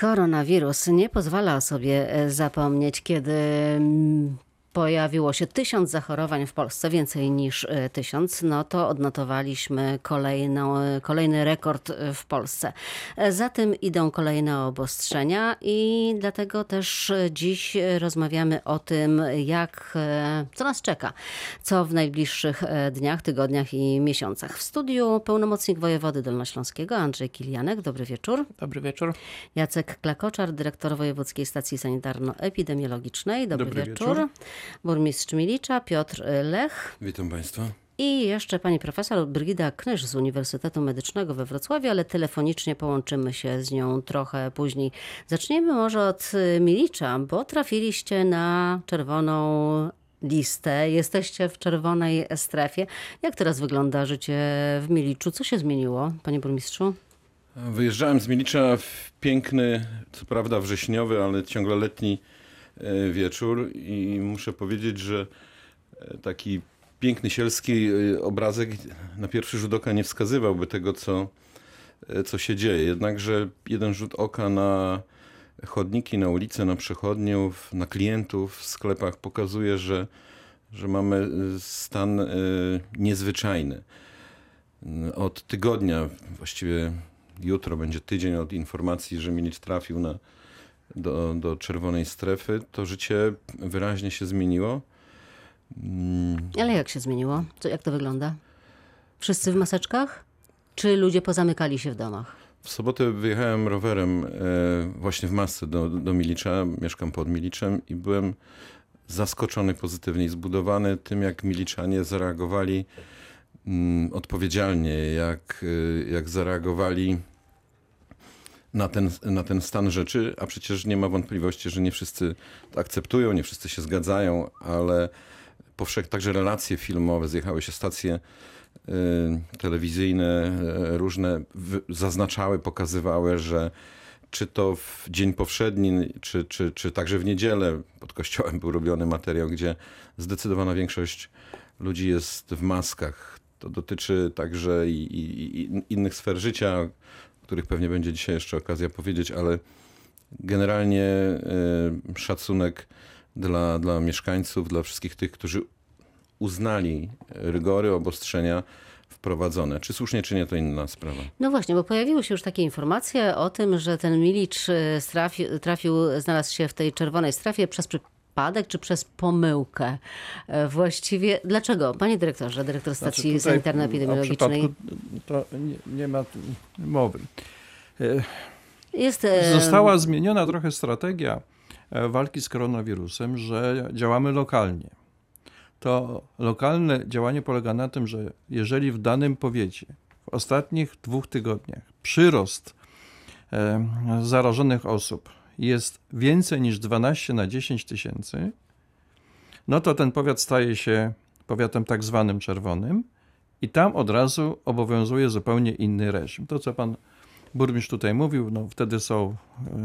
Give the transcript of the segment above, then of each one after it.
Koronawirus nie pozwala sobie e, zapomnieć, kiedy mm, pojawiło się tysiąc zachorowań w Polsce, więcej niż e, tysiąc, no to odnotowaliśmy kolejną, e, kolejny rekord e, w Polsce. Za tym idą kolejne obostrzenia i dlatego też dziś rozmawiamy o tym, jak, co nas czeka, co w najbliższych dniach, tygodniach i miesiącach. W studiu pełnomocnik wojewody dolnośląskiego Andrzej Kilianek. Dobry wieczór. Dobry wieczór. Jacek Klakoczar, dyrektor Wojewódzkiej Stacji Sanitarno-Epidemiologicznej. Dobry, Dobry wieczór. wieczór. Burmistrz Milicza, Piotr Lech. Witam Państwa. I jeszcze pani profesor Brygida Knysz z Uniwersytetu Medycznego we Wrocławiu, ale telefonicznie połączymy się z nią trochę później. Zaczniemy może od y, Milicza, bo trafiliście na czerwoną listę. Jesteście w czerwonej strefie. Jak teraz wygląda życie w Miliczu? Co się zmieniło, panie burmistrzu? Wyjeżdżałem z Milicza w piękny, co prawda wrześniowy, ale ciągle letni wieczór i muszę powiedzieć, że e, taki piękny sielski e, obrazek na pierwszy rzut oka nie wskazywałby tego, co, e, co się dzieje. Jednakże jeden rzut oka na chodniki, na ulice, na przechodniów, na klientów w sklepach pokazuje, że, że mamy e, stan e, niezwyczajny. Od tygodnia, właściwie jutro będzie tydzień od informacji, że Milicz trafił na, do, do czerwonej strefy, to życie wyraźnie się zmieniło. Mm, Ale jak się zmieniło? Co, jak to wygląda? Wszyscy w maseczkach? Czy ludzie pozamykali się w domach? W sobotę wyjechałem rowerem e, właśnie w masce do, do Milicza, mieszkam pod Miliczem i byłem zaskoczony pozytywnie i zbudowany tym, jak Miliczanie zareagowali mm, odpowiedzialnie, jak, e, jak zareagowali na ten, na ten stan rzeczy, a przecież nie ma wątpliwości, że nie wszyscy to akceptują, nie wszyscy się zgadzają, ale powszechnie także relacje filmowe, zjechały się stacje y, telewizyjne, y, różne w, zaznaczały, pokazywały, że czy to w dzień powszedni, czy, czy, czy także w niedzielę pod kościołem był robiony materiał, gdzie zdecydowana większość ludzi jest w maskach. To dotyczy także i, i, i innych sfer życia, których pewnie będzie dzisiaj jeszcze okazja powiedzieć, ale generalnie y, szacunek dla, dla mieszkańców, dla wszystkich tych, którzy uznali rygory, obostrzenia wprowadzone. Czy słusznie, czy nie, to inna sprawa. No właśnie, bo pojawiły się już takie informacje o tym, że ten Milicz y, strafił, trafił, znalazł się w tej czerwonej strefie przez przypadek czy przez pomyłkę. E, Właściwie dlaczego? Panie dyrektorze, dyrektor stacji Znaczy, tutaj sanitarno-epidemiologicznej. O przypadku to nie, nie ma mowy. E, Jest, e, Została zmieniona trochę strategia walki z koronawirusem, że działamy lokalnie. To lokalne działanie polega na tym, że jeżeli w danym powiecie w ostatnich dwóch tygodniach przyrost zarażonych osób jest więcej niż 12 na 10 tysięcy, no to ten powiat staje się powiatem tak zwanym czerwonym i tam od razu obowiązuje zupełnie inny reżim. To, co pan burmistrz tutaj mówił, no wtedy są,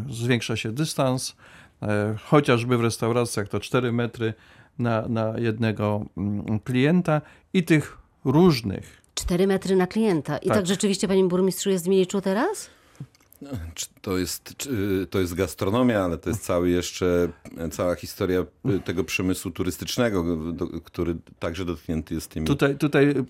e, zwiększa się dystans, e, chociażby w restauracjach to 4 metry na, na jednego mm, klienta i tych różnych 4 metry na klienta. I tak, Tak. rzeczywiście, panie burmistrzu, jest w Miliczu teraz? Czy To jest, czy to jest gastronomia, ale to jest cały jeszcze, cała historia y, tego przemysłu turystycznego, do- który także dotknięty jest tymi. Tutaj, tutaj y,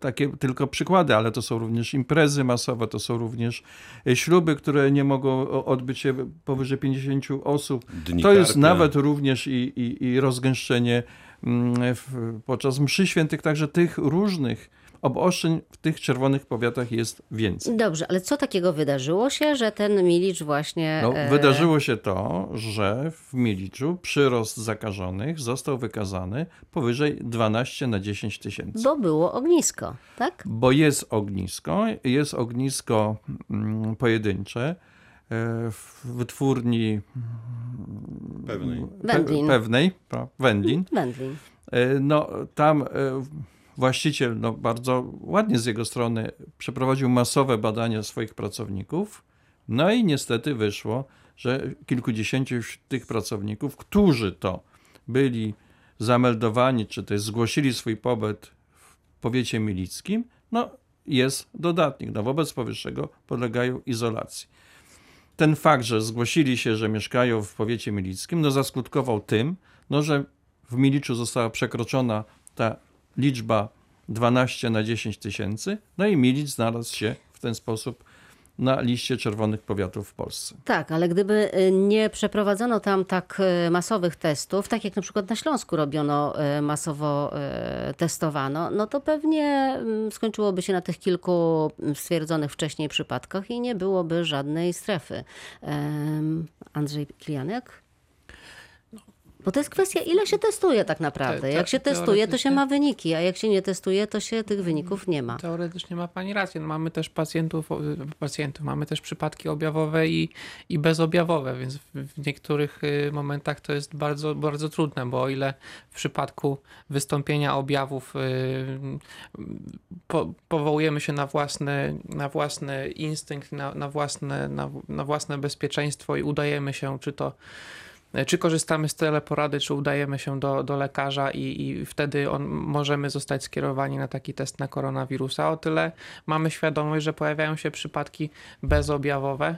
takie tylko przykłady, ale to są również imprezy masowe, to są również y, śluby, które nie mogą odbyć się powyżej 50 osób. Dni To jest nawet również i, i, i rozgęszczenie mm, w, podczas mszy świętych, także tych różnych obostrzeń w tych czerwonych powiatach jest więcej. Dobrze, ale co takiego wydarzyło się, że ten Milicz właśnie... No, e, wydarzyło się to, że w Miliczu przyrost zakażonych został wykazany powyżej 12 na 10 tysięcy. Bo było ognisko, tak? Bo jest ognisko, jest ognisko mm, pojedyncze e, w wytwórni Pewnej. Wędlin. pewnej, Wędlin. Wędlin. E, No, tam właściciel no, bardzo ładnie z jego strony przeprowadził masowe badania swoich pracowników. No i niestety wyszło, że kilkudziesięciu tych pracowników, którzy to byli zameldowani, czy też zgłosili swój pobyt w powiecie milickim, no jest dodatnik. No, wobec powyższego podlegają izolacji. ten fakt, że zgłosili się, że mieszkają w powiecie milickim, no zaskutkował tym, no, że w Miliczu została przekroczona ta liczba 12 na 10 tysięcy, no i Milic znalazł się w ten sposób na liście czerwonych powiatów w Polsce. Tak, ale gdyby y, nie przeprowadzono tam tak y, masowych testów, tak jak na przykład na Śląsku robiono, y, masowo testowano, no to pewnie mm, skończyłoby się na tych kilku mm, stwierdzonych wcześniej przypadkach i nie byłoby żadnej strefy. Andrzej Klianek? Bo to jest kwestia, ile się testuje tak naprawdę. Te- te- Jak się testuje, to się ma wyniki, a jak się nie testuje, to się tych wyników nie ma. Teoretycznie ma pani rację. No mamy też pacjentów, o, pacjentów, mamy też przypadki objawowe i, i bezobjawowe, więc w, niektórych y, momentach to jest bardzo, bardzo trudne, bo o ile w przypadku wystąpienia objawów y, po, powołujemy się na własny, na własny instynkt, na, na, własne, na, na własne bezpieczeństwo i udajemy się, czy to czy korzystamy z teleporady, czy udajemy się do, do lekarza i, i wtedy on, możemy zostać skierowani na taki test na koronawirusa. O tyle mamy świadomość, że pojawiają się przypadki bezobjawowe.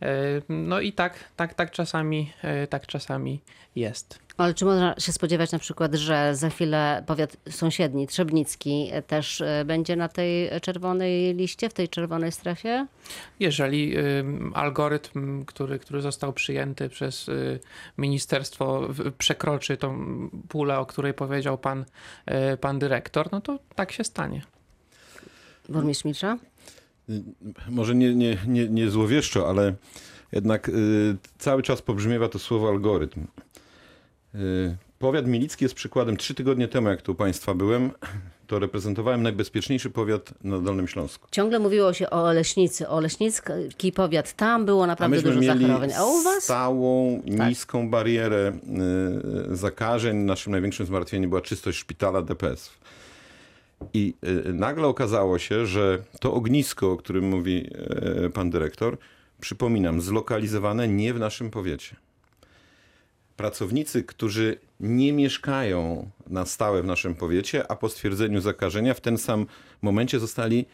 Yy, No i tak, tak, tak czasami, yy, tak czasami jest. Ale czy można się spodziewać na przykład, że za chwilę powiat sąsiedni, Trzebnicki, e, też e, będzie na tej czerwonej liście, w tej czerwonej strefie? Jeżeli algorytm, który, który został przyjęty przez y, ministerstwo, przekroczy tą pulę, o której powiedział pan, y, pan dyrektor, no to tak się stanie. Burmistrz Milcza? Może nie, nie, nie, nie złowieszczo, ale jednak y, cały czas pobrzmiewa to słowo algorytm. Y, powiat milicki jest przykładem. Trzy tygodnie temu, jak tu u Państwa byłem, to reprezentowałem najbezpieczniejszy powiat na Dolnym Śląsku. Ciągle mówiło się o Oleśnicy, o Oleśnicki powiat, tam było naprawdę dużo mieli zachorowań. A u was? stałą, Tak. niską barierę y, zakażeń. Naszym największym zmartwieniem była czystość szpitala DPS. I y, nagle okazało się, że to ognisko, o którym mówi pan dyrektor, przypominam, zlokalizowane nie w naszym powiecie. Pracownicy, którzy nie mieszkają na stałe w naszym powiecie, a po stwierdzeniu zakażenia w ten sam momencie zostali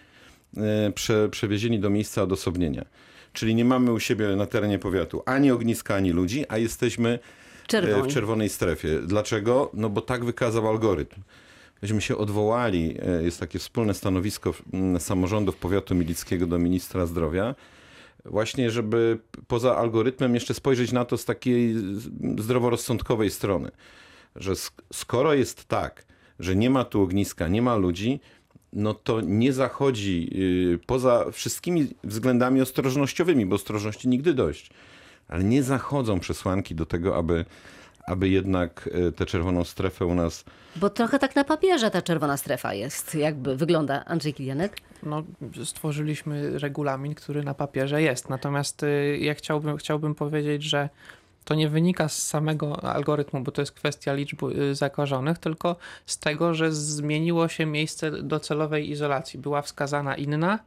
e, prze, przewiezieni do miejsca odosobnienia. Czyli nie mamy u siebie na terenie powiatu ani ogniska, ani ludzi, a jesteśmy Czerwoni. w czerwonej strefie. Dlaczego? No bo tak wykazał algorytm. Myśmy się odwołali, e, jest takie wspólne stanowisko mm, samorządów powiatu milickiego do ministra zdrowia, właśnie żeby poza algorytmem jeszcze spojrzeć na to z takiej zdroworozsądkowej strony, że sk- skoro jest tak, że nie ma tu ogniska, nie ma ludzi, no to nie zachodzi y, poza wszystkimi względami ostrożnościowymi, bo ostrożności nigdy dość, ale nie zachodzą przesłanki do tego, aby, aby jednak y, tę czerwoną strefę u nas Bo trochę tak na papierze ta czerwona strefa jest, jakby wygląda Andrzej Kilianek. No, stworzyliśmy regulamin, który na papierze jest. Natomiast y, ja chciałbym, chciałbym powiedzieć, że to nie wynika z samego algorytmu, bo to jest kwestia liczby y, zakażonych, tylko z tego, że zmieniło się miejsce docelowej izolacji. Była wskazana inna,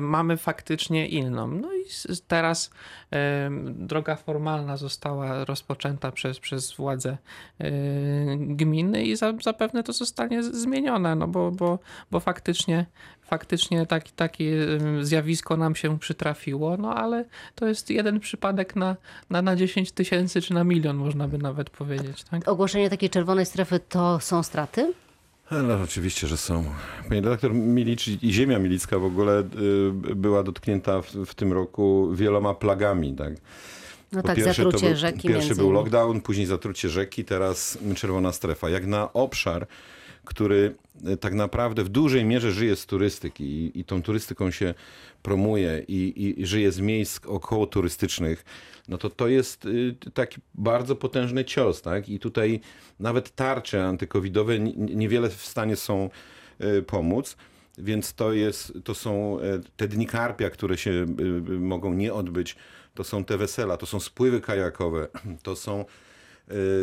mamy faktycznie inną. No i teraz y, droga formalna została rozpoczęta przez, przez władze y, gminy i za, zapewne to zostanie zmienione, no bo, bo, bo faktycznie, faktycznie taki, takie zjawisko nam się przytrafiło, no ale to jest jeden przypadek na, na, na 10 tysięcy czy na milion, można by nawet powiedzieć. Tak? Ogłoszenie takiej czerwonej strefy to są straty? No, oczywiście, że są. Panie redaktor, Milicz i ziemia milicka w ogóle y, była dotknięta w, w tym roku wieloma plagami. Tak? No Po tak, pierwsze, to zatrucie był, rzeki Pierwszy był lockdown, później zatrucie rzeki, teraz czerwona strefa. Jak na obszar, który y, tak naprawdę w dużej mierze żyje z turystyki i, i tą turystyką się promuje i, i, żyje z miejsc około turystycznych, no to to jest y, taki bardzo potężny cios. Tak? I tutaj nawet tarcze antykowidowe ni- niewiele w stanie są y, pomóc. Więc to, jest, to są e, te dni karpia, które się y, mogą nie odbyć. To są te wesela, to są spływy kajakowe, to są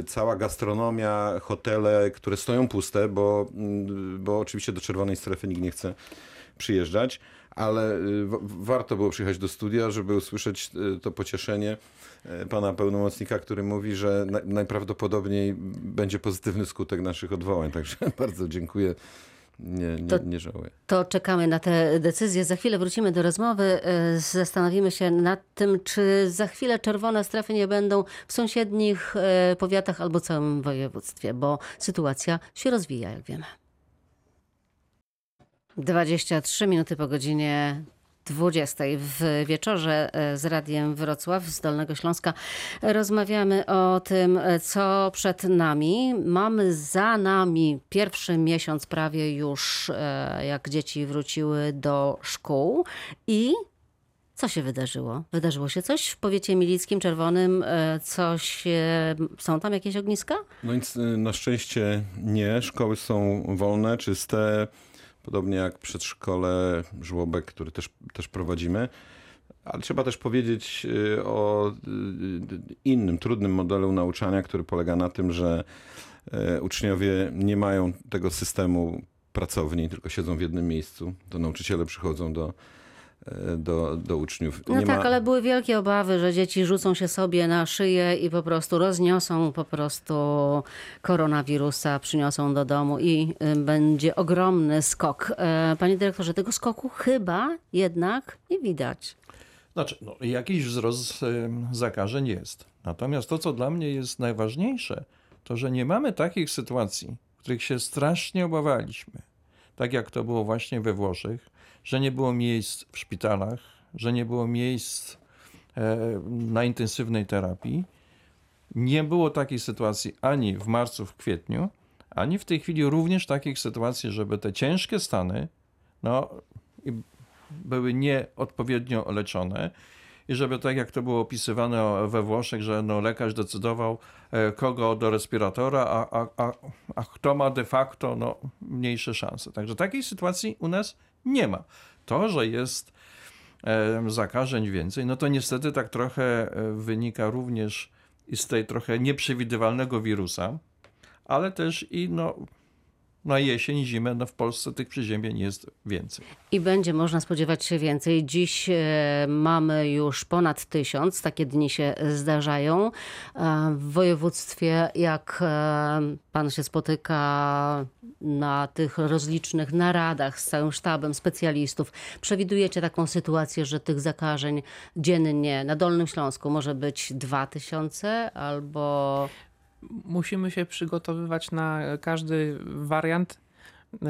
cała gastronomia, hotele, które stoją puste, bo, mm, bo oczywiście do czerwonej strefy nikt nie chce przyjeżdżać, ale y, wa- warto było przyjechać do studia, żeby usłyszeć y, to pocieszenie y, pana pełnomocnika, który mówi, że na- najprawdopodobniej będzie pozytywny skutek naszych odwołań. Także bardzo dziękuję nie, nie, To- nie żałuję. To czekamy na te decyzje. Za chwilę wrócimy do rozmowy. E, Zastanowimy się nad tym, czy za chwilę czerwone strefy nie będą w sąsiednich e, powiatach albo całym województwie, bo sytuacja się rozwija, jak wiemy. 23 minuty po godzinie 20 w wieczorze e, z Radiem Wrocław z Dolnego Śląska rozmawiamy o tym, e, co przed nami. Mamy za nami pierwszy miesiąc prawie już, e, jak dzieci wróciły do szkół i co się wydarzyło? Wydarzyło się coś w powiecie milickim, czerwonym? Coś, są tam jakieś ogniska? No y, na szczęście nie. Szkoły są wolne, czyste, podobnie jak przedszkole Żłobek, który też, też prowadzimy. Ale trzeba też powiedzieć y, o y, innym, trudnym modelu nauczania, który polega na tym, że y, uczniowie nie mają tego systemu pracowni, tylko siedzą w jednym miejscu. To nauczyciele przychodzą do, do, do uczniów. No Nie tak, ma- ale były wielkie obawy, że dzieci rzucą się sobie na szyję i po prostu rozniosą po prostu koronawirusa, przyniosą do domu i y, będzie ogromny skok. E, Panie dyrektorze, tego skoku chyba jednak nie widać. Znaczy, no, jakiś wzrost em, zakażeń jest. Natomiast to, co dla mnie jest najważniejsze, to, że nie mamy takich sytuacji, których się strasznie obawialiśmy. Tak jak to było właśnie we Włoszech, że nie było miejsc w szpitalach, że nie było miejsc e, na intensywnej terapii. Nie było takiej sytuacji ani w marcu, w kwietniu, ani w tej chwili również takich sytuacji, żeby te ciężkie stany no, były nieodpowiednio leczone i żeby tak jak to było opisywane we Włoszech, że no lekarz decydował e, kogo do respiratora, a, a, a, a kto ma de facto no, mniejsze szanse. Także takiej sytuacji u nas nie ma. To, że jest zakażeń więcej, no to niestety tak trochę e, wynika również i z tej trochę nieprzewidywalnego wirusa, ale też i no, na jesień, zimę no w Polsce tych przeziębień jest więcej. I będzie można spodziewać się więcej. Dziś e, mamy już ponad tysiąc, takie dni się zdarzają. E, W województwie, jak e, pan się spotyka na tych rozlicznych naradach z całym sztabem specjalistów, przewidujecie taką sytuację, że tych zakażeń dziennie na Dolnym Śląsku może być dwa tysiące albo musimy się przygotowywać na każdy wariant.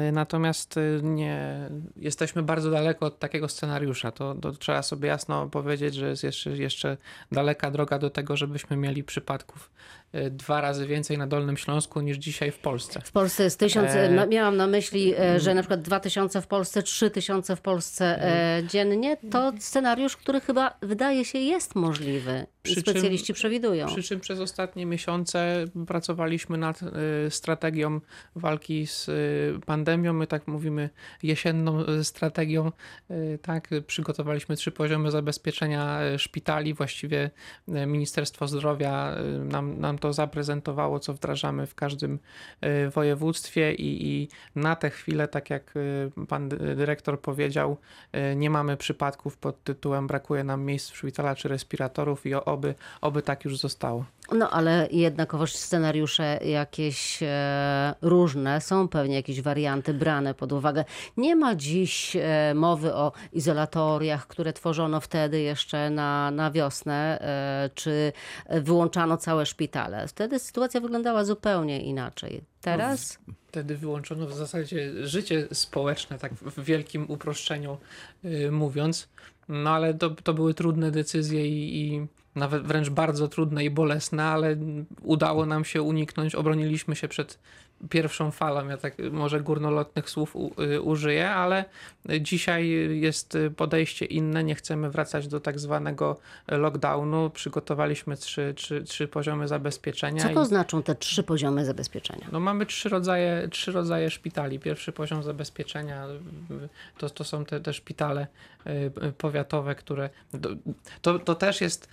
y, Natomiast y, nie jesteśmy bardzo daleko od takiego scenariusza. To, to trzeba sobie jasno powiedzieć, że jest jeszcze, jeszcze daleka droga do tego, żebyśmy mieli przypadków y, dwa razy więcej na Dolnym Śląsku niż dzisiaj w Polsce. W Polsce jest tysiąc, E, na- miałam na myśli, e, że na przykład dwa tysiące w Polsce, trzy tysiące w Polsce e, dziennie. To scenariusz, który chyba wydaje się jest możliwy. Przy czym- specjaliści przewidują. Przy czym przez ostatnie miesiące pracowaliśmy nad y, strategią walki z y, pandemią. My tak mówimy jesienną y, strategią. Tak, przygotowaliśmy trzy poziomy zabezpieczenia szpitali. Właściwie Ministerstwo Zdrowia nam, nam to zaprezentowało, co wdrażamy w każdym województwie i, i na tę chwilę, tak jak pan dy- dyrektor powiedział, nie mamy przypadków pod tytułem brakuje nam miejsc w szpitalach czy respiratorów i o- oby, oby tak już zostało. No ale jednakowoż scenariusze jakieś e, różne, są pewnie jakieś warianty brane pod uwagę. Nie ma dziś e, mowy o izolatoriach, które tworzono wtedy jeszcze na, na wiosnę, e, czy wyłączano całe szpitale. Wtedy sytuacja wyglądała zupełnie inaczej. Teraz Wtedy wyłączono w zasadzie życie społeczne, tak w w wielkim uproszczeniu y, mówiąc. No ale to, to były trudne decyzje i, i nawet wręcz bardzo trudne i bolesne, ale udało nam się uniknąć, obroniliśmy się przed pierwszą falą. Ja tak może górnolotnych słów u, y, użyję, ale dzisiaj jest podejście inne. Nie chcemy wracać do tak zwanego lockdownu. Przygotowaliśmy trzy, trzy, trzy poziomy zabezpieczenia. co i- to znaczą te trzy poziomy zabezpieczenia? no mamy trzy rodzaje, trzy rodzaje szpitali. Pierwszy poziom zabezpieczenia y, to, to są te, te szpitale y, powiatowe, które. To, to, też jest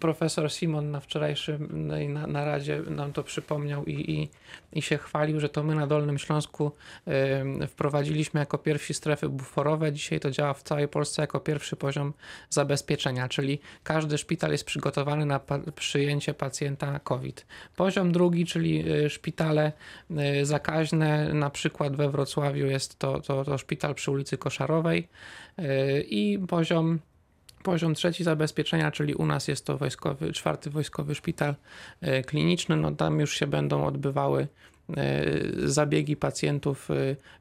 profesor Simon na wczorajszym na, na, naradzie nam to przypomniał i, i, i się chwalił. że to my na Dolnym Śląsku wprowadziliśmy jako pierwsi strefy buforowe. Dzisiaj to działa w całej Polsce jako pierwszy poziom zabezpieczenia, czyli każdy szpital jest przygotowany na przyjęcie pacjenta COVID. Poziom drugi, czyli y, szpitale y, zakaźne, na przykład we Wrocławiu jest to, to, to szpital przy ulicy Koszarowej y, i poziom Poziom trzeci zabezpieczenia, czyli u nas jest to wojskowy, czwarty wojskowy szpital e, kliniczny, no tam już się będą odbywały e, zabiegi pacjentów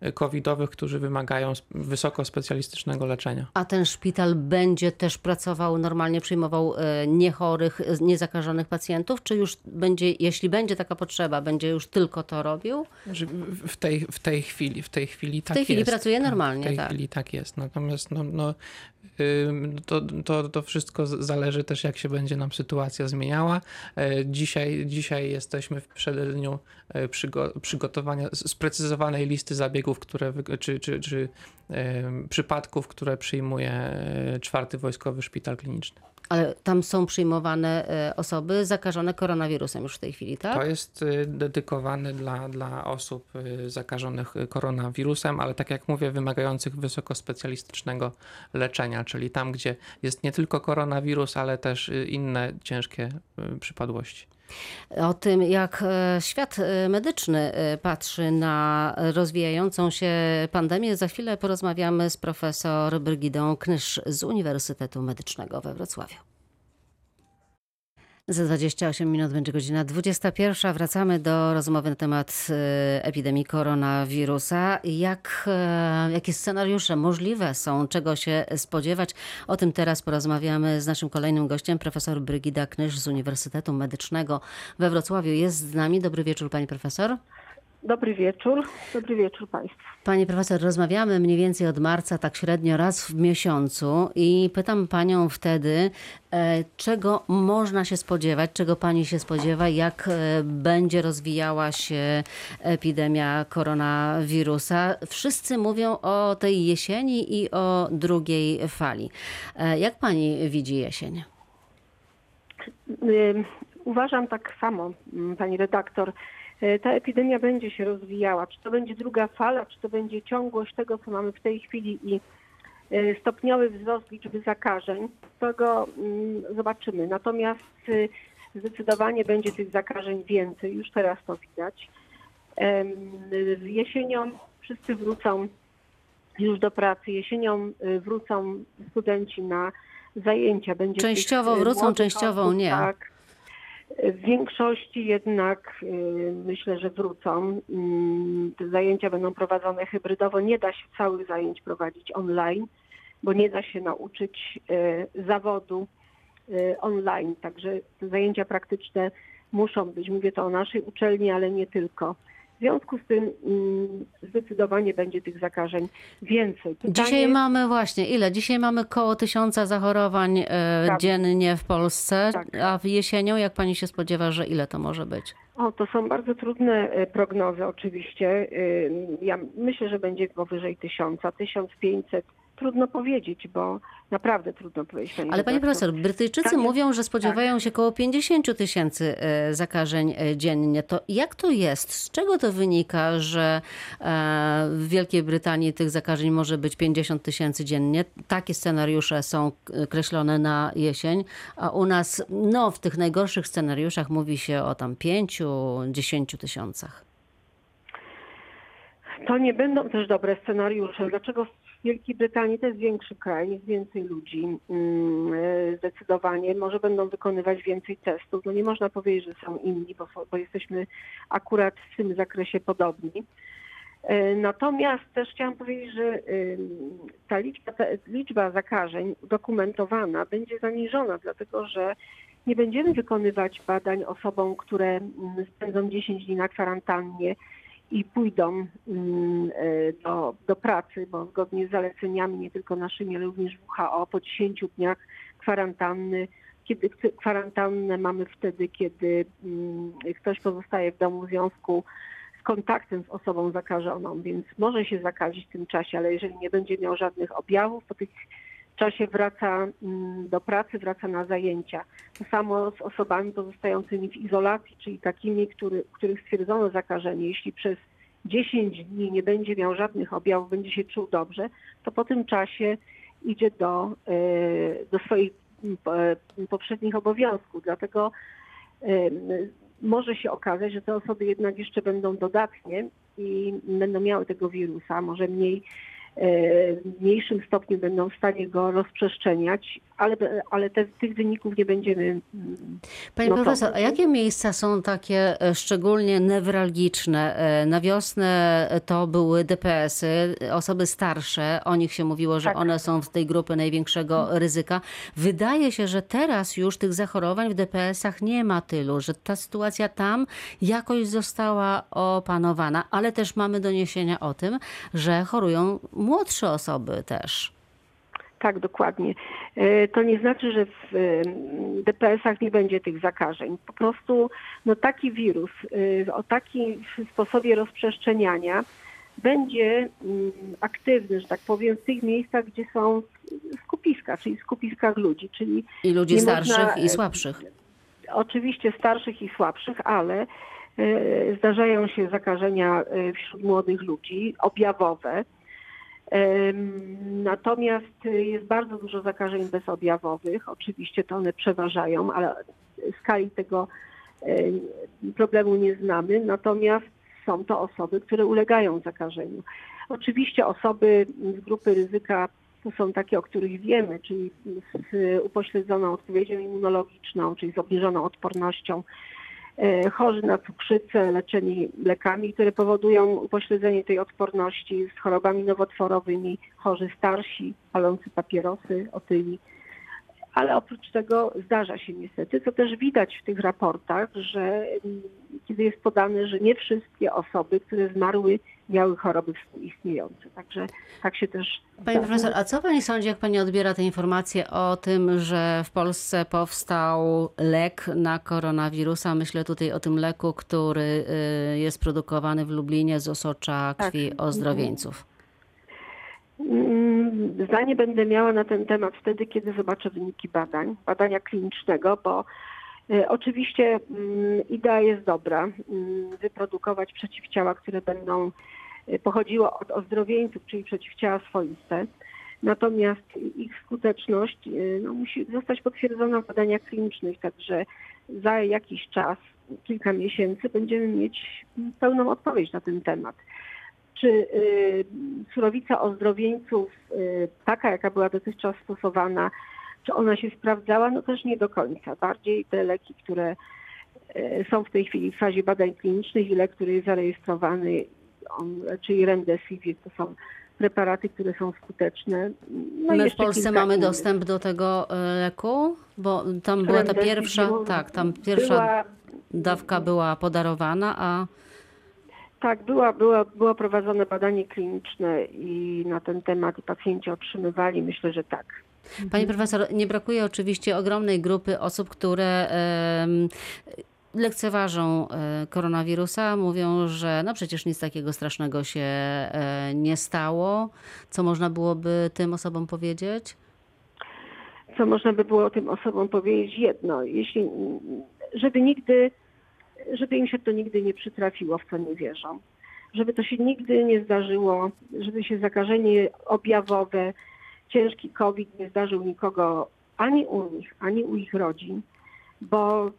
e, covidowych, którzy wymagają wysoko specjalistycznego leczenia. A ten szpital będzie też pracował, normalnie przyjmował niechorych, niezakażonych pacjentów, czy już będzie, jeśli będzie taka potrzeba, będzie już tylko to robił? W tej, w tej chwili, w tej chwili tak W tej chwili jest. pracuje normalnie, W tej tak. chwili tak jest. Natomiast no, no, to, to, to wszystko zależy też, jak się będzie nam sytuacja zmieniała. E, dzisiaj, dzisiaj jesteśmy w przededniu e, przygo przygotowania sprecyzowanej listy zabiegów, które, czy, czy, czy przypadków, które przyjmuje e, czwarty Wojskowy Szpital Kliniczny. Ale tam są przyjmowane osoby zakażone koronawirusem już w tej chwili, tak? To jest dedykowane dla, dla osób zakażonych koronawirusem, ale tak jak mówię, wymagających wysokospecjalistycznego leczenia, czyli tam, gdzie jest nie tylko koronawirus, ale też inne ciężkie przypadłości. O tym, jak świat medyczny patrzy na rozwijającą się pandemię, za chwilę porozmawiamy z profesor Brygidą Knysz z Uniwersytetu Medycznego we Wrocławiu. Za 28 minut będzie godzina 21. Wracamy do rozmowy na temat epidemii koronawirusa. Jak, jakie scenariusze możliwe są, czego się spodziewać? O tym teraz porozmawiamy z naszym kolejnym gościem, profesor Brygida Knysz z Uniwersytetu Medycznego we Wrocławiu. Jest z nami. Dobry wieczór, pani profesor. Dobry wieczór. Dobry wieczór Państwu. Pani profesor, rozmawiamy mniej więcej od marca, tak średnio raz w miesiącu i pytam Panią wtedy, czego można się spodziewać, czego Pani się spodziewa, jak będzie rozwijała się epidemia koronawirusa. Wszyscy mówią o tej jesieni i o drugiej fali. Jak Pani widzi jesień? Uważam tak samo, Pani redaktor ta epidemia będzie się rozwijała. Czy to będzie druga fala, czy to będzie ciągłość tego, co mamy w tej chwili i stopniowy wzrost liczby zakażeń, tego zobaczymy. Natomiast zdecydowanie będzie tych zakażeń więcej, już teraz to widać. Jesienią wszyscy wrócą już do pracy, jesienią wrócą studenci na zajęcia. Będzie częściowo wrócą, częściowo osób, nie. Tak. W większości jednak myślę, że wrócą. Te zajęcia będą prowadzone hybrydowo. Nie da się całych zajęć prowadzić online, bo nie da się nauczyć zawodu online. Także te zajęcia praktyczne muszą być. Mówię to o naszej uczelni, ale nie tylko. W związku z tym zdecydowanie będzie tych zakażeń więcej. Pytanie... Dzisiaj mamy właśnie, ile? Dzisiaj mamy koło tysiąca zachorowań tak. dziennie w Polsce, tak. a w jesienią, jak pani się spodziewa, że ile to może być? O, to są bardzo trudne prognozy oczywiście. Ja myślę, że będzie powyżej tysiąca, 1500 trudno powiedzieć, bo naprawdę trudno powiedzieć. Ale pani profesor, Brytyjczycy tak mówią, że spodziewają tak. się około 50 tysięcy zakażeń dziennie. To jak to jest? Z czego to wynika, że w Wielkiej Brytanii tych zakażeń może być 50 tysięcy dziennie? Takie scenariusze są kreślone na jesień, a u nas no, w tych najgorszych scenariuszach mówi się o tam 5-10 tysiącach. To nie będą też dobre scenariusze. Dlaczego Wielkiej Brytanii to jest większy kraj, jest więcej ludzi zdecydowanie. Może będą wykonywać więcej testów. No nie można powiedzieć, że są inni, bo, bo jesteśmy akurat w tym zakresie podobni. Natomiast też chciałam powiedzieć, że ta liczba, ta liczba zakażeń udokumentowana będzie zaniżona, dlatego że nie będziemy wykonywać badań osobom, które spędzą 10 dni na kwarantannie i pójdą do, do pracy, bo zgodnie z zaleceniami nie tylko naszymi, ale również WHO po 10 dniach kwarantanny, kiedy kwarantannę mamy wtedy, kiedy ktoś pozostaje w domu w związku z kontaktem z osobą zakażoną, więc może się zakazić w tym czasie, ale jeżeli nie będzie miał żadnych objawów, po tych czasie wraca do pracy, wraca na zajęcia. To samo z osobami pozostającymi w izolacji, czyli takimi, który, których stwierdzono zakażenie. Jeśli przez 10 dni nie będzie miał żadnych objawów, będzie się czuł dobrze, to po tym czasie idzie do, e, do swoich m, po- e, poprzednich obowiązków. Dlatego e, może się okazać, że te osoby jednak jeszcze będą dodatnie i będą miały tego wirusa, może mniej w mniejszym stopniu będą w stanie go rozprzestrzeniać, ale, ale te, tych wyników nie będziemy mm, Pani No to- profesor, a jakie miejsca są takie e, szczególnie newralgiczne? E, Na wiosnę to były DPS-y, osoby starsze, o nich się mówiło, że Tak. one są z tej grupy największego ryzyka. Wydaje się, że teraz już tych zachorowań w DPS-ach nie ma tylu, że ta sytuacja tam jakoś została opanowana, ale też mamy doniesienia o tym, że chorują młodsze osoby też. Tak, dokładnie. E, To nie znaczy, że w e, DPS-ach nie będzie tych zakażeń. Po prostu no, taki wirus e, o takim sposobie rozprzestrzeniania będzie mm, aktywny, że tak powiem, w tych miejscach, gdzie są skupiska, czyli w skupiskach ludzi, czyli I ludzi starszych można, i słabszych. oczywiście starszych i słabszych, ale zdarzają się zakażenia wśród młodych ludzi, objawowe. Natomiast e, jest bardzo dużo zakażeń bezobjawowych. Oczywiście to one przeważają, ale skali tego e, problemu nie znamy. Natomiast są to osoby, które ulegają zakażeniu. Oczywiście osoby z grupy ryzyka to są takie, o których wiemy, czyli z upośledzoną odpowiedzią immunologiczną, czyli z obniżoną odpornością, chorzy na cukrzycę, leczeni lekami, które powodują upośledzenie tej odporności, z chorobami nowotworowymi, chorzy starsi, palący papierosy, otyli. Ale oprócz tego zdarza się niestety, co też widać w tych raportach, że mm, kiedy jest podane, że nie wszystkie osoby, które zmarły, miały choroby współistniejące. Także tak się też Pani zdarza. profesor, a co pani sądzi, jak pani odbiera te informacje o tym, że w Polsce powstał lek na koronawirusa? Myślę tutaj o tym leku, który y, jest produkowany w Lublinie z osocza Tak. krwi ozdrowieńców. Mm, Zdanie będę miała na ten temat wtedy, kiedy zobaczę wyniki badań, badania klinicznego, bo e, oczywiście mm, idea jest dobra, mm, wyprodukować przeciwciała, które będą e, pochodziły od ozdrowieńców, czyli przeciwciała swoiste. Natomiast ich skuteczność e, no, musi zostać potwierdzona w badaniach klinicznych, także za jakiś czas, kilka miesięcy, będziemy mieć pełną odpowiedź na ten temat czy y, surowica ozdrowieńców, y, taka jaka była dotychczas stosowana, czy ona się sprawdzała? No też nie do końca. Bardziej te leki, które y, są w tej chwili w fazie badań klinicznych i lek, który jest zarejestrowany, on, czyli Remdesivir, to są preparaty, które są skuteczne. No My w Polsce mamy innych. dostęp do tego leku, bo tam była ta pierwsza, tak, tam pierwsza Była, dawka była podarowana, a Tak, była, była, było prowadzone badanie kliniczne i na ten temat i pacjenci otrzymywali, myślę, że tak. Pani profesor, nie brakuje oczywiście ogromnej grupy osób, które lekceważą e, koronawirusa, mówią, że no przecież nic takiego strasznego się e, nie stało. Co można byłoby tym osobom powiedzieć? co można by było tym osobom powiedzieć? Jedno, jeśli, żeby nigdy, żeby im się to nigdy nie przytrafiło, w co nie wierzą. Żeby to się nigdy nie zdarzyło, żeby się zakażenie objawowe, ciężki COVID nie zdarzył nikogo ani u nich, ani u ich rodzin, bo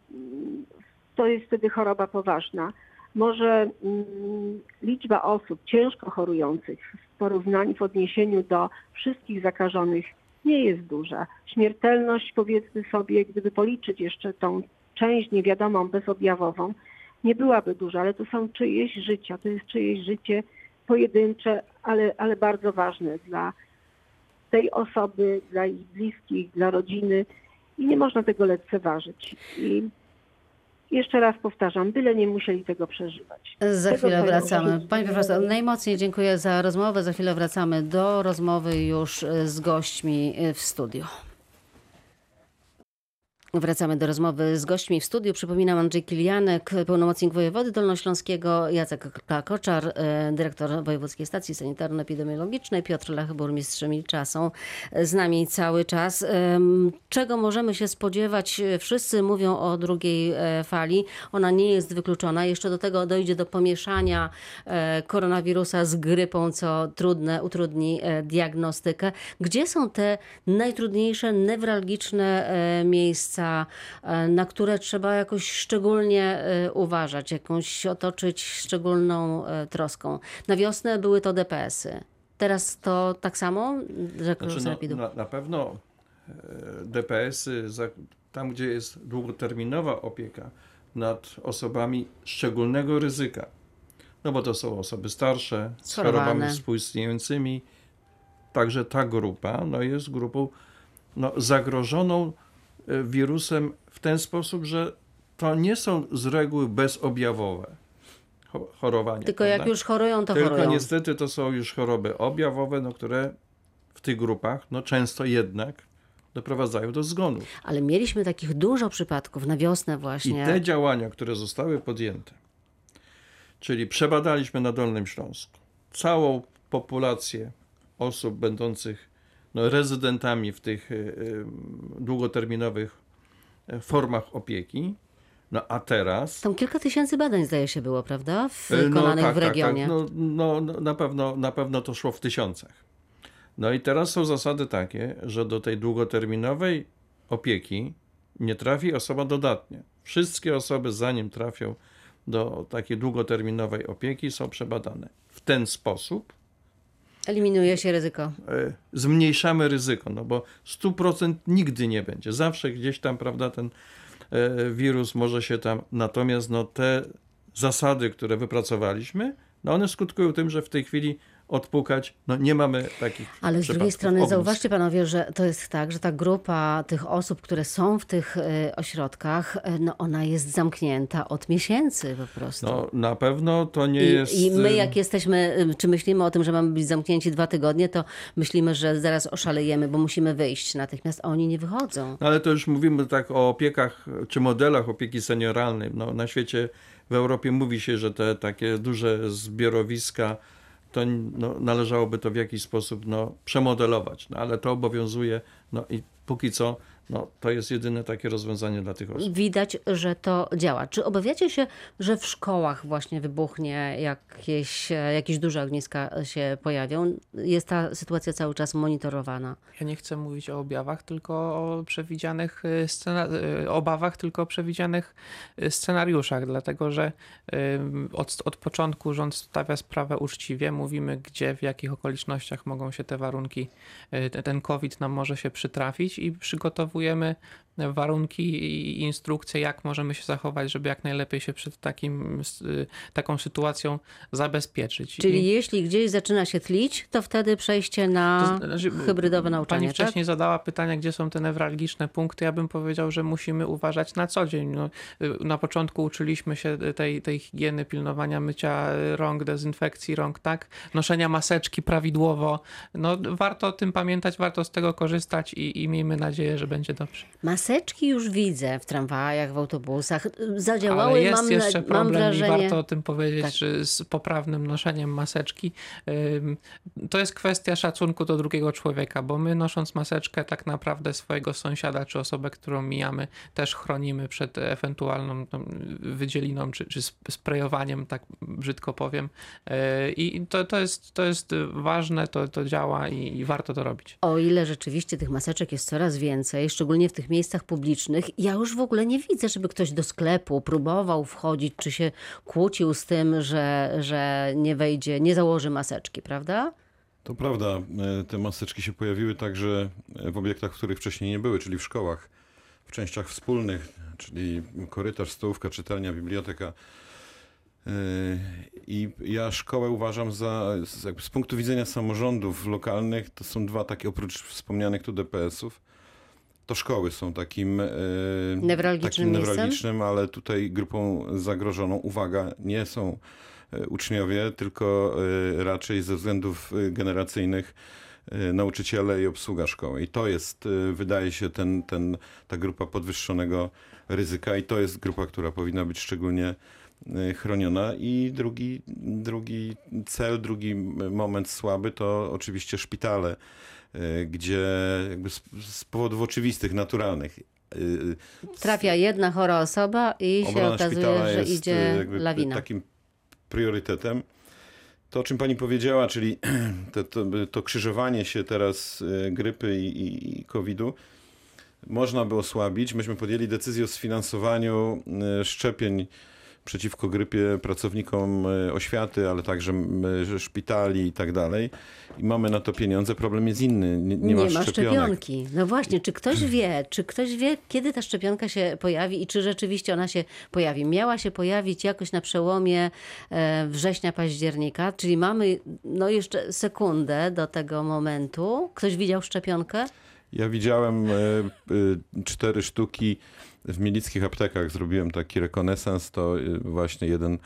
to jest wtedy choroba poważna. Może mm, liczba osób ciężko chorujących w porównaniu, w odniesieniu do wszystkich zakażonych nie jest duża. Śmiertelność, powiedzmy sobie, gdyby policzyć jeszcze tą część niewiadomą, bezobjawową, nie byłaby duża, ale to są czyjeś życia, to jest czyjeś życie pojedyncze, ale, ale bardzo ważne dla tej osoby, dla ich bliskich, dla rodziny i nie można tego lekceważyć. I jeszcze raz powtarzam, byle nie musieli tego przeżywać. Za Tego chwilę wracamy. Pani profesor, najmocniej dziękuję za rozmowę. Za chwilę wracamy do rozmowy już z gośćmi w studiu. Wracamy do rozmowy z gośćmi w studiu. Przypominam Andrzej Kilianek, pełnomocnik wojewody dolnośląskiego, Jacek Koczar, e, dyrektor Wojewódzkiej Stacji Sanitarno-Epidemiologicznej, Piotr Lech, burmistrz Milcza są z nami cały czas. Czego możemy się spodziewać? Wszyscy mówią o drugiej e, fali. Ona nie jest wykluczona. Jeszcze do tego dojdzie do pomieszania e, koronawirusa z grypą, co trudne, utrudni diagnostykę. Gdzie są te najtrudniejsze, newralgiczne e, miejsca, e, na które trzeba jakoś szczególnie e, uważać, jakąś otoczyć szczególną e, troską? Na wiosnę były to DPS-y. Teraz to tak samo? Znaczy, no, na, na pewno DPS-y, tam gdzie jest długoterminowa opieka nad osobami szczególnego ryzyka, no bo to są osoby starsze, z chorobami współistniejącymi, także ta grupa no, jest grupą no, zagrożoną wirusem w ten sposób, że to nie są z reguły bezobjawowe cho- chorowania. Tylko jak prawda? już chorują, to Tylko chorują. niestety to są już choroby objawowe, no, które w tych grupach no, często jednak doprowadzają do zgonów. Ale mieliśmy takich dużo przypadków na wiosnę I właśnie. te działania, które zostały podjęte, czyli przebadaliśmy na Dolnym Śląsku całą populację osób będących no, rezydentami w tych y, y, długoterminowych y, formach opieki, no a teraz... Tam kilka tysięcy badań zdaje się było, prawda? W, E, wykonanych tak, w tak, regionie. Tak, no, no, no, na, pewno, na pewno to szło w tysiącach. No i teraz są zasady takie, że do tej długoterminowej opieki nie trafi osoba dodatnia. Wszystkie osoby, zanim trafią do takiej długoterminowej opieki, są przebadane. W ten sposób Eliminuje się ryzyko. e, zmniejszamy ryzyko, no bo 100% nigdy nie będzie. Zawsze gdzieś tam, prawda, ten e, wirus może się tam. Natomiast no, te zasady, które wypracowaliśmy, no one skutkują tym, że w tej chwili odpukać, no nie mamy takich Ale z drugiej strony Obóz. zauważcie panowie, że to jest tak, że ta grupa tych osób, które są w tych y, ośrodkach, y, no ona jest zamknięta od miesięcy po prostu. No na pewno to nie I, jest... I my y, jak jesteśmy, czy myślimy o tym, że mamy być zamknięci dwa tygodnie, to myślimy, że zaraz oszalejemy, bo musimy wyjść natychmiast, a oni nie wychodzą. No ale to już mówimy tak o opiekach czy modelach opieki senioralnej. No, na świecie, w Europie mówi się, że te takie duże zbiorowiska, to no, należałoby to w jakiś sposób no, przemodelować. No, ale to obowiązuje no, i póki co no, to jest jedyne takie rozwiązanie dla tych osób. Widać, że to działa. Czy obawiacie się, że w szkołach właśnie wybuchnie jakieś, e, jakieś duże ogniska się pojawią? Jest ta sytuacja cały czas monitorowana. Ja nie chcę mówić o objawach, tylko o przewidzianych scena- y, obawach, tylko o przewidzianych scenariuszach, dlatego że od, od początku rząd stawia sprawę uczciwie, mówimy gdzie, w jakich okolicznościach mogą się te warunki, te- ten COVID nam może się przytrafić i przygotowujemy warunki i instrukcje, jak możemy się zachować, żeby jak najlepiej się przed takim, y, taką sytuacją zabezpieczyć. I- Czyli jeśli gdzieś zaczyna się tlić, to wtedy przejście na To znaczy, hybrydowe nauczanie, Pani tak? wcześniej zadała pytania, gdzie są te newralgiczne punkty. Ja bym powiedział, że musimy uważać na co dzień. No, y, na początku uczyliśmy się tej, tej higieny, pilnowania mycia rąk, dezynfekcji rąk, tak? Noszenia maseczki prawidłowo. No, warto o tym pamiętać, warto z tego korzystać i, i miejmy nadzieję, że będzie dobrze. Maseczki już widzę w tramwajach, w autobusach. Zadziałały, Ale jest mam, jeszcze mam problem i wrażenie. warto o tym powiedzieć, Tak. że z poprawnym noszeniem maseczki to jest kwestia szacunku do drugiego człowieka, bo my nosząc maseczkę tak naprawdę swojego sąsiada czy osobę, którą mijamy, też chronimy przed ewentualną tam, wydzieliną czy, czy sp- sprejowaniem, tak brzydko powiem. Yy, I to, to, jest, to jest ważne, to, to działa i, i warto to robić. O ile rzeczywiście tych maseczek jest coraz więcej, szczególnie w tych miejscach publicznych, ja już w ogóle nie widzę, żeby ktoś do sklepu próbował wchodzić, czy się kłócił z tym, że, że nie wejdzie, nie założy maseczki, prawda? To prawda, e, te maseczki się pojawiły także w obiektach, w których wcześniej nie były, czyli w szkołach, w częściach wspólnych, czyli korytarz, stołówka, czytelnia, biblioteka. E, I ja szkołę uważam za, z punktu widzenia samorządów lokalnych, to są dwa takie, oprócz wspomnianych tu DPS-ów, to szkoły są takim, e, Newralgicznym takim newralgicznym, ale tutaj grupą zagrożoną, uwaga, nie są e, uczniowie, tylko e, raczej ze względów generacyjnych nauczyciele i obsługa szkoły. I to jest, wydaje się, ten, ten, ta grupa podwyższonego ryzyka i to jest grupa, która powinna być szczególnie chroniona. I drugi, drugi cel, drugi moment słaby to oczywiście szpitale, gdzie jakby z, z powodów oczywistych, naturalnych y, Trafia jedna chora osoba i się okazuje, szpitala że jest idzie lawina. takim priorytetem. To, o czym pani powiedziała, czyli to, to, to krzyżowanie się teraz grypy i, i, COVID-u, można by osłabić. Myśmy podjęli decyzję o sfinansowaniu szczepień przeciwko grypie pracownikom y, oświaty, ale także y, szpitali i tak dalej. I mamy na to pieniądze. Problem jest inny. Nie, nie, ma szczepionek. szczepionki. No właśnie, czy ktoś wie, czy ktoś wie, kiedy ta szczepionka się pojawi i czy rzeczywiście ona się pojawi? Miała się pojawić jakoś na przełomie e, września, października, czyli mamy no jeszcze sekundę do tego momentu. Ktoś widział szczepionkę? Ja widziałem e, e, cztery sztuki w mielickich aptekach. Zrobiłem taki rekonesans, to e, właśnie jeden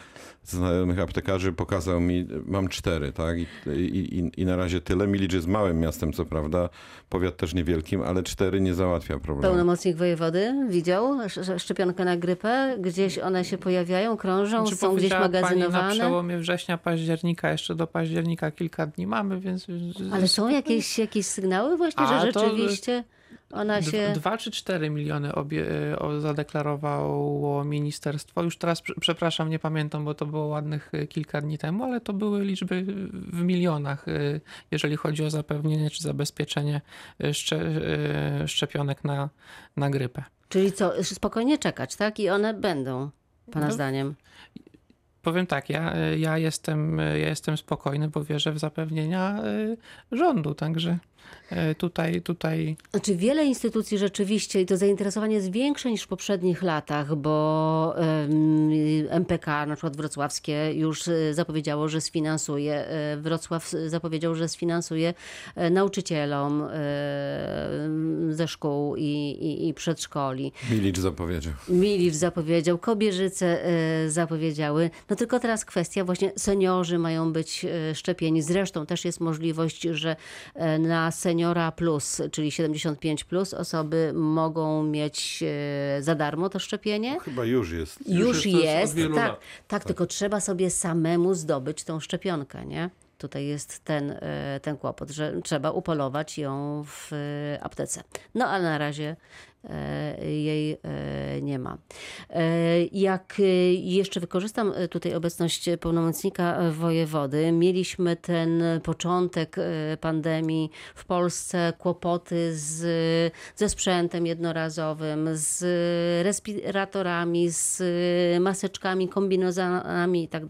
z znajomych aptekarzy pokazał mi, mam cztery, tak? I, i, i na razie tyle. Milicz jest małym miastem, co prawda, powiat też niewielkim, ale cztery nie załatwia problemu. Pełnomocnik wojewody widział sz- szczepionkę na grypę? Gdzieś one się pojawiają, krążą, Czy są gdzieś powiedziała Pani na magazynowane? przełomie września, października, jeszcze do października kilka dni mamy, więc... Ale są jakieś, jakieś sygnały właśnie, A, że to- rzeczywiście ona się... Dwa czy cztery miliony obie, o, zadeklarowało ministerstwo. Już teraz, prze- przepraszam, nie pamiętam, bo to było ładnych y, kilka dni temu, ale to były liczby w milionach, y, jeżeli chodzi o zapewnienie czy zabezpieczenie y, szcze, y, szczepionek na, na grypę. Czyli co, spokojnie czekać, tak? I one będą, pana No, zdaniem. Powiem tak, ja, ja, jestem, ja jestem spokojny, bo wierzę w zapewnienia y, rządu, także y, tutaj, tutaj Znaczy wiele instytucji rzeczywiście i to zainteresowanie jest większe niż w poprzednich latach, bo MPK, na przykład wrocławskie, już e, zapowiedziało, że sfinansuje, e, Wrocław zapowiedział, że sfinansuje e, nauczycielom e, ze szkół i, i, i przedszkoli. Milicz zapowiedział. Milicz zapowiedział, Kobierzyce e, zapowiedziały. No tylko teraz kwestia, właśnie seniorzy mają być e, szczepieni. Zresztą też jest możliwość, że e, na seniora plus, czyli 75 plus osoby mogą mieć e, za darmo to szczepienie. Chyba już jest. Już, jest, to jest jest, tak, lat. tak, tylko trzeba sobie samemu zdobyć tą szczepionkę, nie? Tutaj jest ten, e, ten kłopot, że trzeba upolować ją w e, aptece. No ale na razie jej e, nie ma. E, Jak e, jeszcze wykorzystam e, tutaj obecność pełnomocnika e, wojewody, mieliśmy ten początek e, pandemii w Polsce, kłopoty z, ze sprzętem jednorazowym, z respiratorami, z maseczkami, kombinezonami i tak.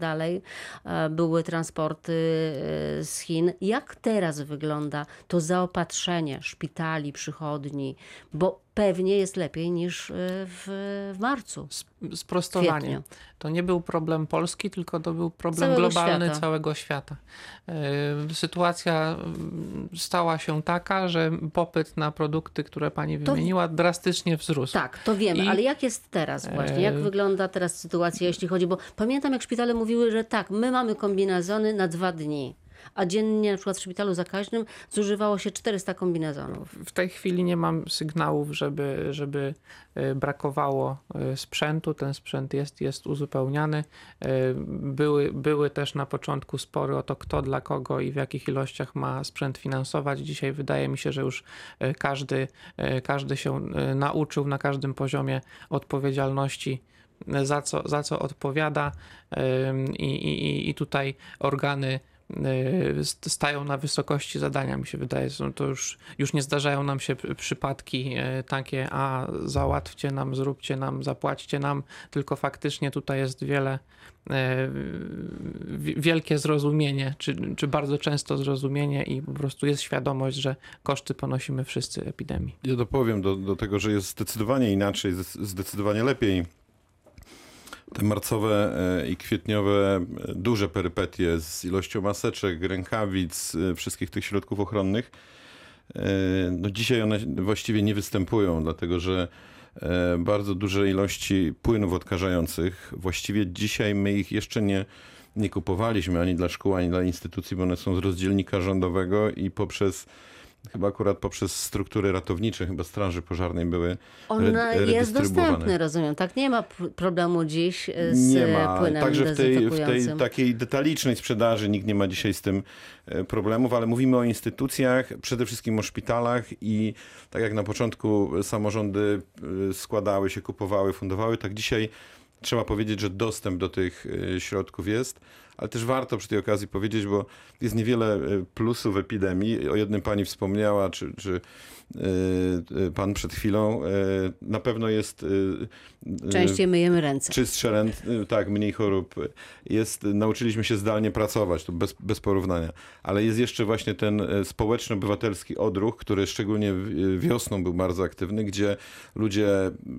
E, Były transporty e, z Chin. Jak teraz wygląda to zaopatrzenie szpitali, przychodni? Bo pewnie jest lepiej niż e, w, w marcu. sp- sprostowanie. Kwietniu. To nie był problem Polski, tylko to był problem Całego globalny świata. całego świata. Yy, Sytuacja mm, stała się taka, że popyt na produkty, które pani wymieniła, drastycznie wzrósł. Tak, to wiemy, I- ale jak jest teraz właśnie? Jak E, wygląda teraz sytuacja, jeśli chodzi, bo pamiętam jak szpitale mówiły, że tak, my mamy kombinezony na dwa dni, a dziennie na przykład w szpitalu zakaźnym zużywało się 400 kombinezonów. W tej chwili nie mam sygnałów, żeby, żeby e, brakowało e, sprzętu. Ten sprzęt jest, jest uzupełniany. E, Były, były też na początku spory o to, kto dla kogo i w jakich ilościach ma sprzęt finansować. Dzisiaj wydaje mi się, że już każdy, każdy się nauczył na każdym poziomie odpowiedzialności za co, za co odpowiada i, i, i tutaj organy stają na wysokości zadania, mi się wydaje. To już, już nie zdarzają nam się przypadki y, takie, a załatwcie nam, zróbcie nam, zapłaćcie nam, tylko faktycznie tutaj jest wiele, y, wi- wielkie zrozumienie, czy, czy bardzo często zrozumienie i po prostu jest świadomość, że koszty ponosimy wszyscy epidemii. Ja dopowiem do, do tego, że jest zdecydowanie inaczej, zde- zdecydowanie lepiej. Te marcowe e, i kwietniowe e, duże perypetie z ilością maseczek, rękawic, e, wszystkich tych środków ochronnych, no dzisiaj one właściwie nie występują, dlatego że bardzo duże ilości płynów odkażających, właściwie dzisiaj my ich jeszcze nie, nie kupowaliśmy ani dla szkół, ani dla instytucji, bo one są z rozdzielnika rządowego i poprzez chyba akurat poprzez struktury ratownicze, chyba straży pożarnej były On re- jest dostępny, rozumiem. Tak, nie ma problemu dziś e, z Nie ma. płynem Także w tej, w tej takiej detalicznej sprzedaży nikt nie ma dzisiaj z tym e, problemów, ale mówimy o instytucjach, przede wszystkim o szpitalach i tak jak na początku samorządy e, składały się, kupowały, fundowały, tak dzisiaj trzeba powiedzieć, że dostęp do tych środków jest. Ale też warto przy tej okazji powiedzieć, bo jest niewiele e, plusów epidemii. O jednym pani wspomniała, czy, czy pan przed chwilą. E, Na pewno jest Częściej myjemy ręce. Czystsze y, tak, mniej chorób. Jest, nauczyliśmy się zdalnie pracować, to bez, bez porównania. Ale jest jeszcze właśnie ten e, społeczno-obywatelski odruch, który szczególnie wiosną był bardzo aktywny, gdzie ludzie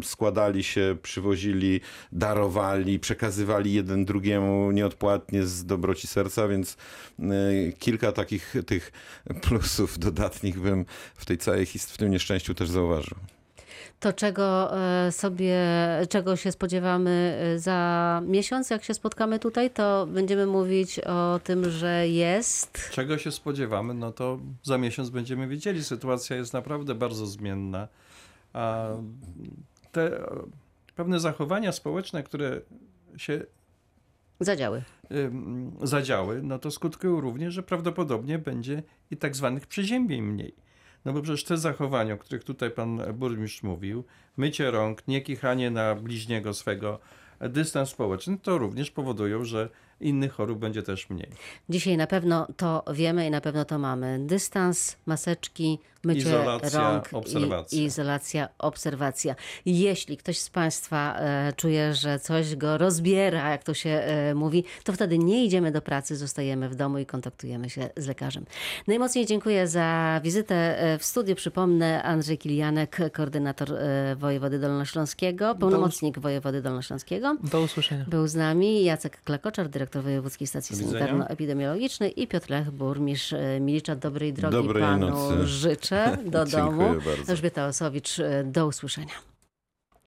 składali się, przywozili, darowali, przekazywali jeden drugiemu nieodpłatnie z dobroci serca, więc kilka takich tych plusów dodatnich bym w tej całej his- w tym nieszczęściu też zauważył. To czego e, sobie, czego się spodziewamy e, za miesiąc, jak się spotkamy tutaj, to będziemy mówić o tym, że jest. Czego się spodziewamy, no to za miesiąc będziemy wiedzieli. Sytuacja jest naprawdę bardzo zmienna. A te pewne zachowania społeczne, które się Zadziały. zadziały, no to skutkują również, że prawdopodobnie będzie i tak zwanych przeziębień mniej. No bo przecież te zachowania, o których tutaj pan burmistrz mówił, mycie rąk, nie kichanie na bliźniego swego, dystans społeczny, to również powodują, że innych chorób będzie też mniej. Dzisiaj na pewno to wiemy i na pewno to mamy. Dystans, maseczki, mycie Izolacja, rąk obserwacja. i izolacja, obserwacja. Jeśli ktoś z Państwa e, czuje, że coś go rozbiera, jak to się e, mówi, to wtedy nie idziemy do pracy, zostajemy w domu i kontaktujemy się z lekarzem. Najmocniej dziękuję za wizytę e, w studiu. Przypomnę, Andrzej Kilianek, koordynator e, wojewody dolnośląskiego, pełnomocnik wojewody dolnośląskiego. Do usłyszenia. Był z nami Jacek Klekoczar, dyrektor Wojewódzkiej Stacji. Sanitarno-Epidemiologicznej i Piotr Lech, burmistrz e, Milicza. Dobrej drogi Dobrej panu nocy. życzę do Dziękuję domu. bardzo. Elżbieta Osowicz, e, do usłyszenia.